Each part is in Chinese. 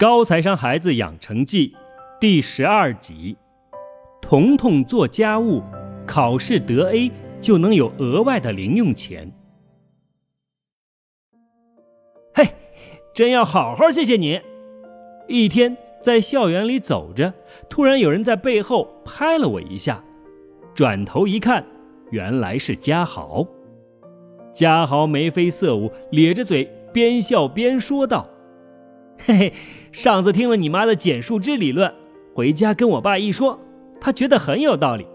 高材生孩子养成记第十二集：彤彤做家务，考试得 A 就能有额外的零用钱。嘿，真要好好谢谢你！一天在校园里走着，突然有人在背后拍了我一下，转头一看，原来是嘉豪。嘉豪眉飞色舞，咧着嘴，边笑边说道：“嘿嘿，上次听了你妈的减树枝理论，回家跟我爸一说，他觉得很有道理，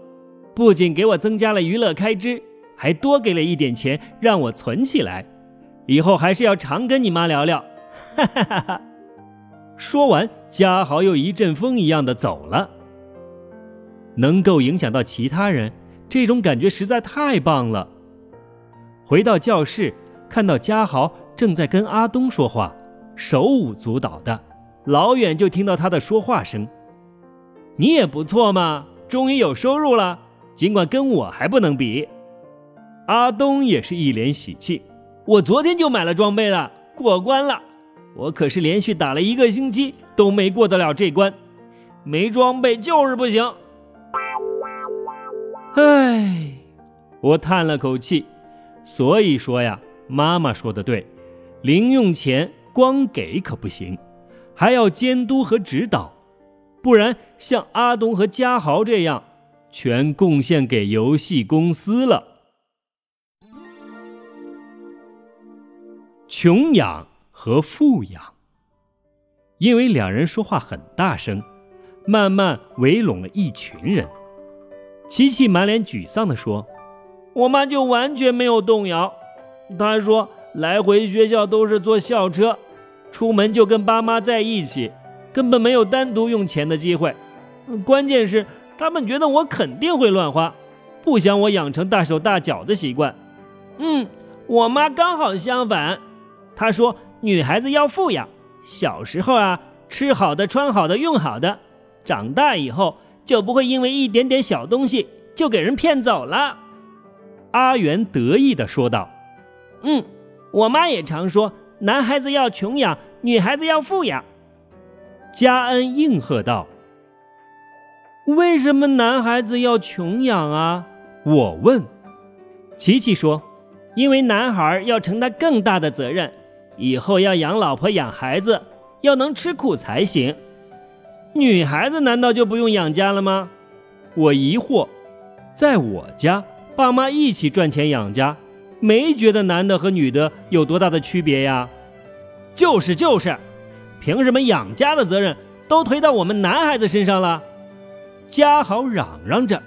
不仅给我增加了娱乐开支，还多给了一点钱让我存起来，以后还是要常跟你妈聊聊。”哈哈哈哈。说完，嘉豪又一阵风一样的走了。能够影响到其他人，这种感觉实在太棒了。回到教室，看到嘉豪正在跟阿东说话，手舞足蹈的，老远就听到他的说话声。你也不错嘛，终于有收入了，尽管跟我还不能比。阿东也是一脸喜气，我昨天就买了装备了，过关了。我可是连续打了一个星期都没过得了这关，没装备就是不行。唉，我叹了口气。所以说呀，妈妈说的对，零用钱光给可不行，还要监督和指导，不然像阿东和嘉豪这样，全贡献给游戏公司了。穷养和富养，因为两人说话很大声，慢慢围拢了一群人。琪琪满脸沮丧地说。我妈就完全没有动摇。她说，来回学校都是坐校车，出门就跟爸妈在一起，根本没有单独用钱的机会。关键是他们觉得我肯定会乱花，不想我养成大手大脚的习惯。嗯，我妈刚好相反，她说女孩子要富养，小时候啊吃好的、穿好的、用好的，长大以后就不会因为一点点小东西就给人骗走了。阿元得意地说道：“嗯，我妈也常说，男孩子要穷养，女孩子要富养。”嘉恩应和道：“为什么男孩子要穷养啊？”我问。琪琪说：“因为男孩要承担更大的责任，以后要养老婆养孩子，要能吃苦才行。女孩子难道就不用养家了吗？”我疑惑，在我家。爸妈一起赚钱养家，没觉得男的和女的有多大的区别呀？就是就是，凭什么养家的责任都推到我们男孩子身上了？嘉豪嚷嚷着。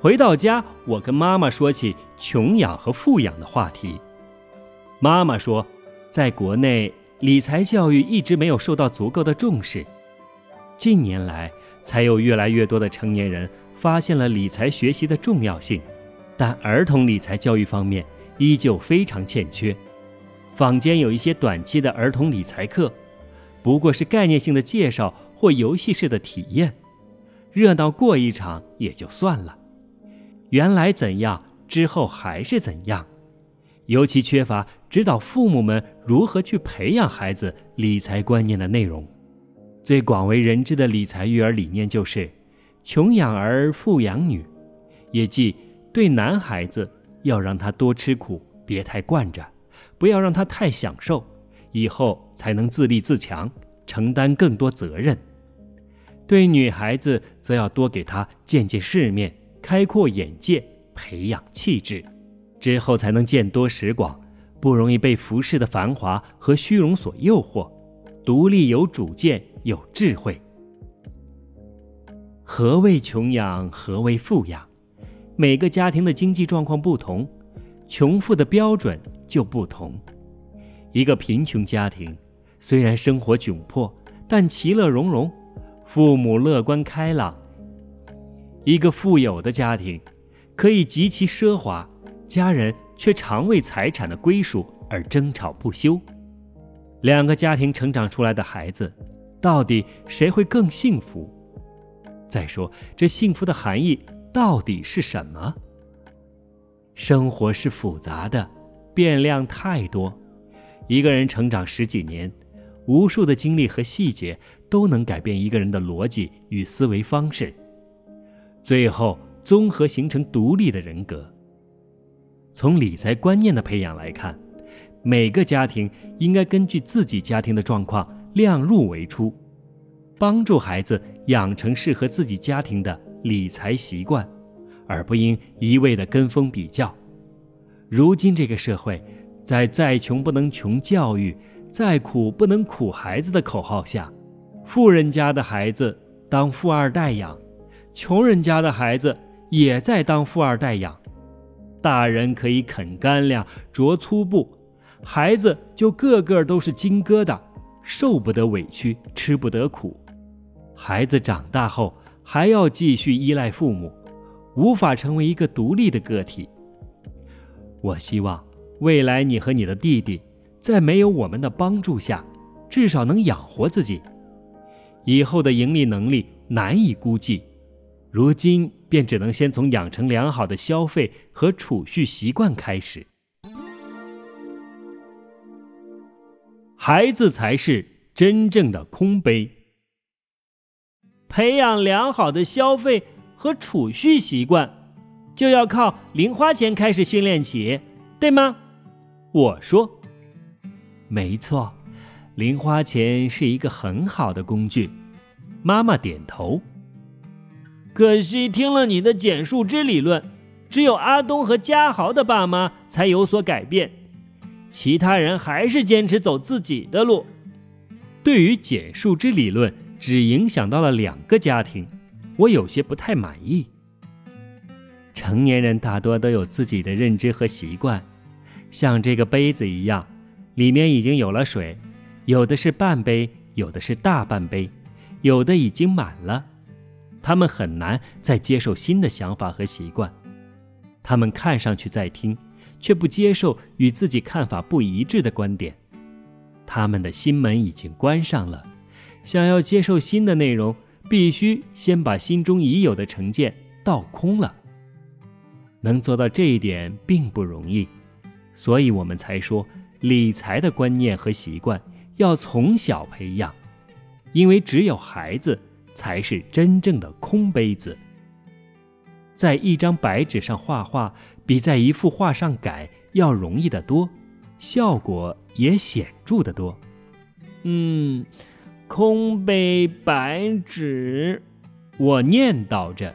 回到家，我跟妈妈说起穷养和富养的话题。妈妈说，在国内理财教育一直没有受到足够的重视，近年来才有越来越多的成年人。发现了理财学习的重要性，但儿童理财教育方面依旧非常欠缺。坊间有一些短期的儿童理财课，不过是概念性的介绍或游戏式的体验，热闹过一场也就算了。原来怎样，之后还是怎样。尤其缺乏指导父母们如何去培养孩子理财观念的内容。最广为人知的理财育儿理念就是。穷养儿，富养女，也即对男孩子要让他多吃苦，别太惯着，不要让他太享受，以后才能自立自强，承担更多责任。对女孩子则要多给她见见世面，开阔眼界，培养气质，之后才能见多识广，不容易被浮世的繁华和虚荣所诱惑，独立有主见，有智慧。何谓穷养？何谓富养？每个家庭的经济状况不同，穷富的标准就不同。一个贫穷家庭虽然生活窘迫，但其乐融融，父母乐观开朗；一个富有的家庭可以极其奢华，家人却常为财产的归属而争吵不休。两个家庭成长出来的孩子，到底谁会更幸福？再说，这幸福的含义到底是什么？生活是复杂的，变量太多。一个人成长十几年，无数的经历和细节都能改变一个人的逻辑与思维方式，最后综合形成独立的人格。从理财观念的培养来看，每个家庭应该根据自己家庭的状况量入为出，帮助孩子养成适合自己家庭的理财习惯，而不应一味的跟风比较。如今这个社会，在“再穷不能穷教育”。再苦不能苦孩子的口号下，富人家的孩子当富二代养，穷人家的孩子也在当富二代养。大人可以啃干粮、着粗布，孩子就个个都是金疙瘩，受不得委屈，吃不得苦。孩子长大后还要继续依赖父母，无法成为一个独立的个体。我希望未来你和你的弟弟。在没有我们的帮助下，至少能养活自己。以后的盈利能力难以估计，如今便只能先从养成良好的消费和储蓄习惯开始。孩子才是真正的空杯。培养良好的消费和储蓄习惯，就要靠零花钱开始训练起，对吗？我说。没错，零花钱是一个很好的工具。妈妈点头。可惜听了你的简树枝理论，只有阿东和嘉豪的爸妈才有所改变，其他人还是坚持走自己的路。对于简树枝理论只影响到了两个家庭，我有些不太满意。成年人大多都有自己的认知和习惯，像这个杯子一样。里面已经有了水，有的是半杯，有的是大半杯，有的已经满了。他们很难再接受新的想法和习惯。他们看上去在听，却不接受与自己看法不一致的观点。他们的心门已经关上了，想要接受新的内容，必须先把心中已有的成见倒空了。能做到这一点并不容易，所以我们才说。理财的观念和习惯要从小培养，因为只有孩子才是真正的空杯子。在一张白纸上画画，比在一幅画上改要容易得多，效果也显著得多。嗯，空杯白纸，我念叨着。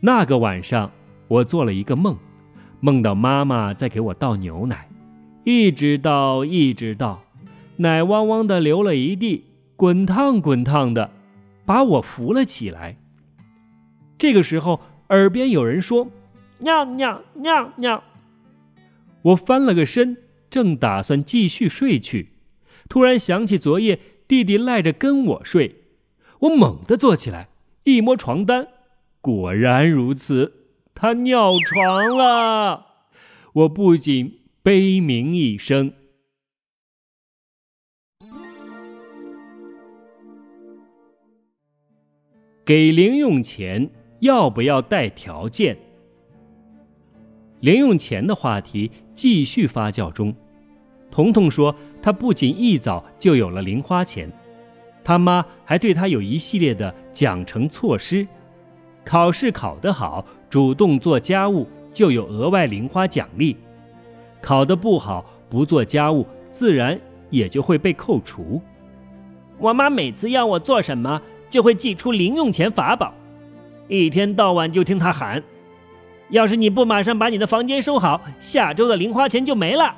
那个晚上，我做了一个梦，梦到妈妈在给我倒牛奶。一直倒，一直倒，奶汪汪的流了一地，滚烫滚烫的，把我扶了起来。这个时候，耳边有人说：“尿尿尿尿。”我翻了个身，正打算继续睡去，突然想起昨夜弟弟赖着跟我睡，我猛地坐起来，一摸床单，果然如此，他尿床了。我不仅。悲鸣一声，给零用钱要不要带条件？零用钱的话题继续发酵中。彤彤说，他不仅一早就有了零花钱，他妈还对他有一系列的奖惩措施：考试考得好，主动做家务就有额外零花奖励。考得不好，不做家务，自然也就会被扣除。我妈每次要我做什么，就会寄出零用钱法宝，一天到晚就听她喊：“要是你不马上把你的房间收好，下周的零花钱就没了。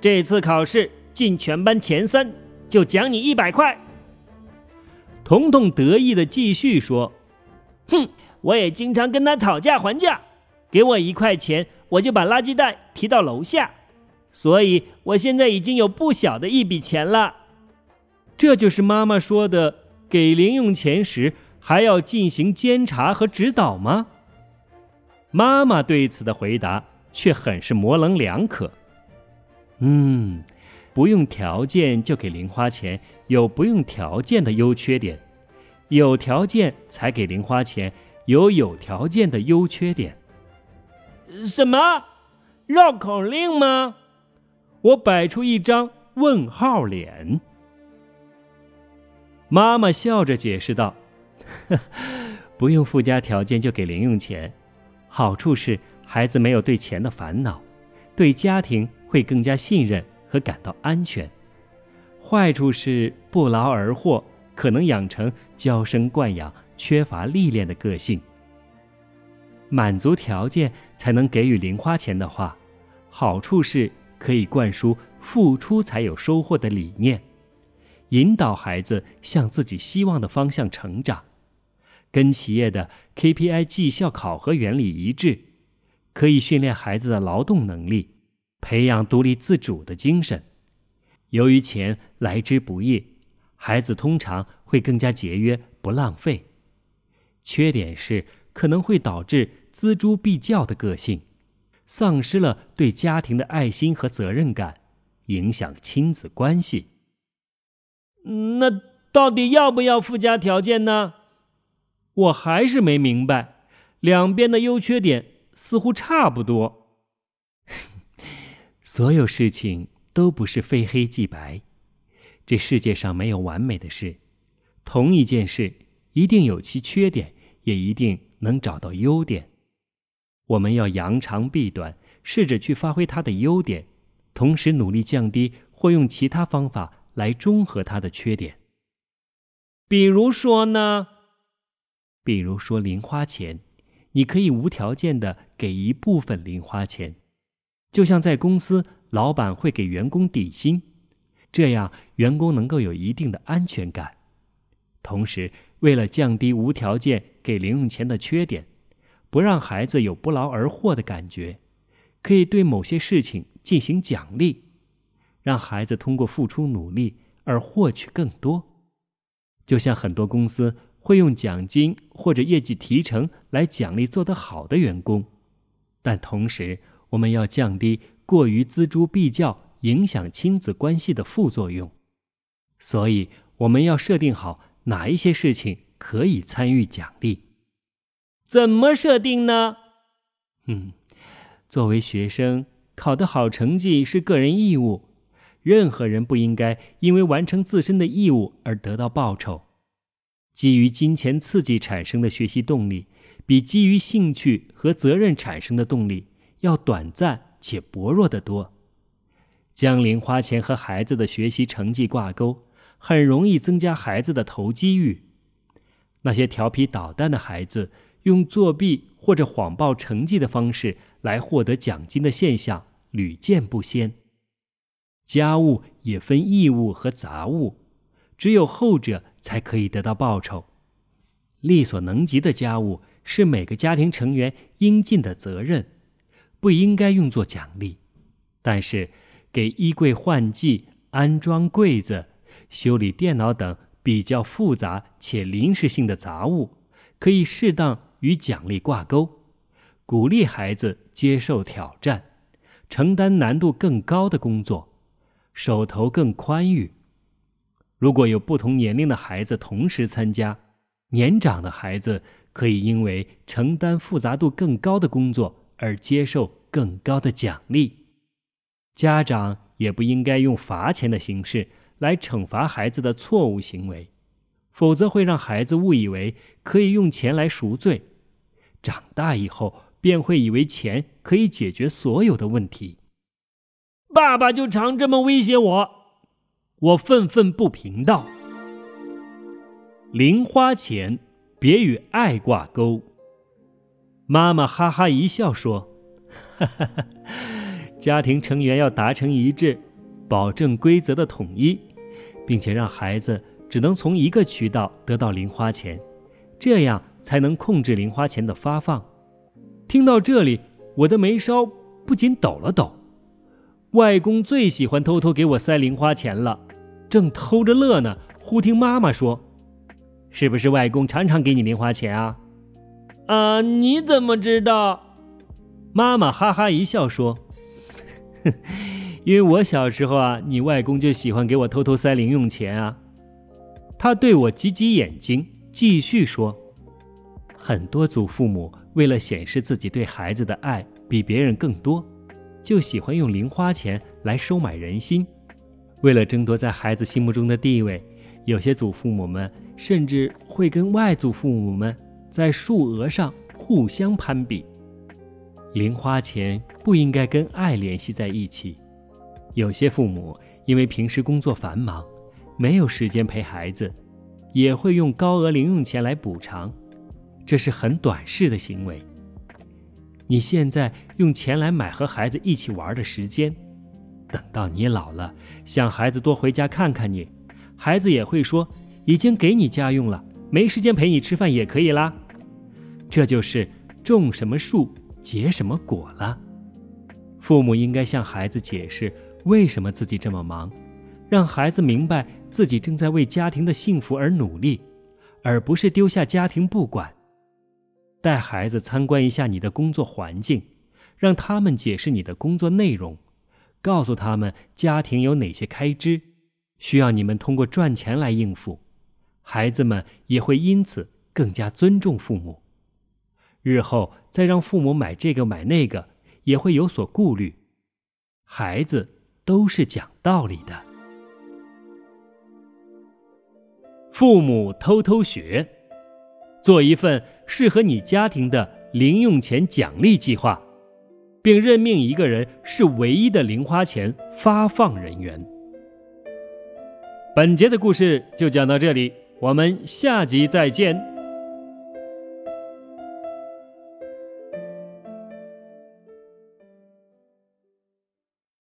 这次考试进全班前三，就奖你一百块。”彤彤得意的继续说：“哼，我也经常跟他讨价还价，给我一块钱。”我就把垃圾袋提到楼下，所以我现在已经有不小的一笔钱了。这就是妈妈说的，给零用钱时还要进行监察和指导吗？妈妈对此的回答却很是模棱两可。嗯，不用条件就给零花钱，有不用条件的优缺点；有条件才给零花钱，有有条件的优缺点。什么绕口令吗？我摆出一张问号脸。妈妈笑着解释道：“ 不用附加条件就给零用钱，好处是孩子没有对钱的烦恼，对家庭会更加信任和感到安全；坏处是不劳而获，可能养成娇生惯养、缺乏历练的个性。满足条件才能给予零花钱的话，好处是可以灌输付出才有收获的理念。”引导孩子向自己希望的方向成长，跟企业的 KPI 绩效考核原理一致，可以训练孩子的劳动能力，培养独立自主的精神。由于钱来之不易，孩子通常会更加节约，不浪费。缺点是可能会导致锱铢必较的个性，丧失了对家庭的爱心和责任感，影响亲子关系。那到底要不要附加条件呢？我还是没明白，两边的优缺点似乎差不多。所有事情都不是非黑即白，这世界上没有完美的事。同一件事一定有其缺点，也一定能找到优点。我们要扬长避短，试着去发挥它的优点，同时努力降低或用其他方法。来中和它的缺点。比如说呢？比如说零花钱，你可以无条件的给一部分零花钱，就像在公司，老板会给员工底薪，这样员工能够有一定的安全感。同时，为了降低无条件给零用钱的缺点，不让孩子有不劳而获的感觉，可以对某些事情进行奖励。让孩子通过付出努力而获取更多，就像很多公司会用奖金或者业绩提成来奖励做得好的员工，但同时我们要降低过于锱铢必较影响亲子关系的副作用。所以我们要设定好哪一些事情可以参与奖励。怎么设定呢？嗯，作为学生，考得好成绩是个人义务。任何人不应该因为完成自身的义务而得到报酬。基于金钱刺激产生的学习动力，比基于兴趣和责任产生的动力要短暂且薄弱得多。将零花钱和孩子的学习成绩挂钩，很容易增加孩子的投机欲。那些调皮捣蛋的孩子用作弊或者谎报成绩的方式来获得奖金的现象屡见不鲜。家务也分义务和杂物，只有后者才可以得到报酬。力所能及的家务是每个家庭成员应尽的责任，不应该用作奖励。但是，给衣柜换季、安装柜子、修理电脑等比较复杂且临时性的杂物，可以适当与奖励挂钩，鼓励孩子接受挑战，承担难度更高的工作。手头更宽裕。如果有不同年龄的孩子同时参加，年长的孩子可以因为承担复杂度更高的工作而接受更高的奖励。家长也不应该用罚钱的形式来惩罚孩子的错误行为，否则会让孩子误以为可以用钱来赎罪，长大以后便会以为钱可以解决所有的问题。爸爸就常这么威胁我，我愤愤不平道：“零花钱别与爱挂钩。”妈妈哈哈一笑说：“哈哈哈，家庭成员要达成一致，保证规则的统一，并且让孩子只能从一个渠道得到零花钱，这样才能控制零花钱的发放。”听到这里，我的眉梢不禁抖了抖。外公最喜欢偷偷给我塞零花钱了，正偷着乐呢，忽听妈妈说：“是不是外公常常给你零花钱啊？”啊，你怎么知道？妈妈哈哈一笑说：“ 因为我小时候啊，你外公就喜欢给我偷偷塞零用钱啊。”他对我挤挤眼睛，继续说：“很多祖父母为了显示自己对孩子的爱比别人更多。”就喜欢用零花钱来收买人心，为了争夺在孩子心目中的地位，有些祖父母们甚至会跟外祖父母们在数额上互相攀比。零花钱不应该跟爱联系在一起。有些父母因为平时工作繁忙，没有时间陪孩子，也会用高额零用钱来补偿，这是很短视的行为。你现在用钱来买和孩子一起玩的时间，等到你老了，想孩子多回家看看你，孩子也会说已经给你家用了，没时间陪你吃饭也可以啦。这就是种什么树结什么果了。父母应该向孩子解释。为什么自己这么忙？让孩子明白自己正在为家庭的幸福而努力，而不是丢下家庭不管。带孩子参观一下你的工作环境，让他们解释你的工作内容，告诉他们家庭有哪些开支，需要你们通过赚钱来应付。孩子们也会因此更加尊重父母。日后再让父母买这个买那个，也会有所顾虑。孩子。都是讲道理的。父母偷偷学，做一份适合你家庭的零用钱奖励计划，并任命一个人是唯一的零花钱发放人员。本节的故事就讲到这里，我们下集再见。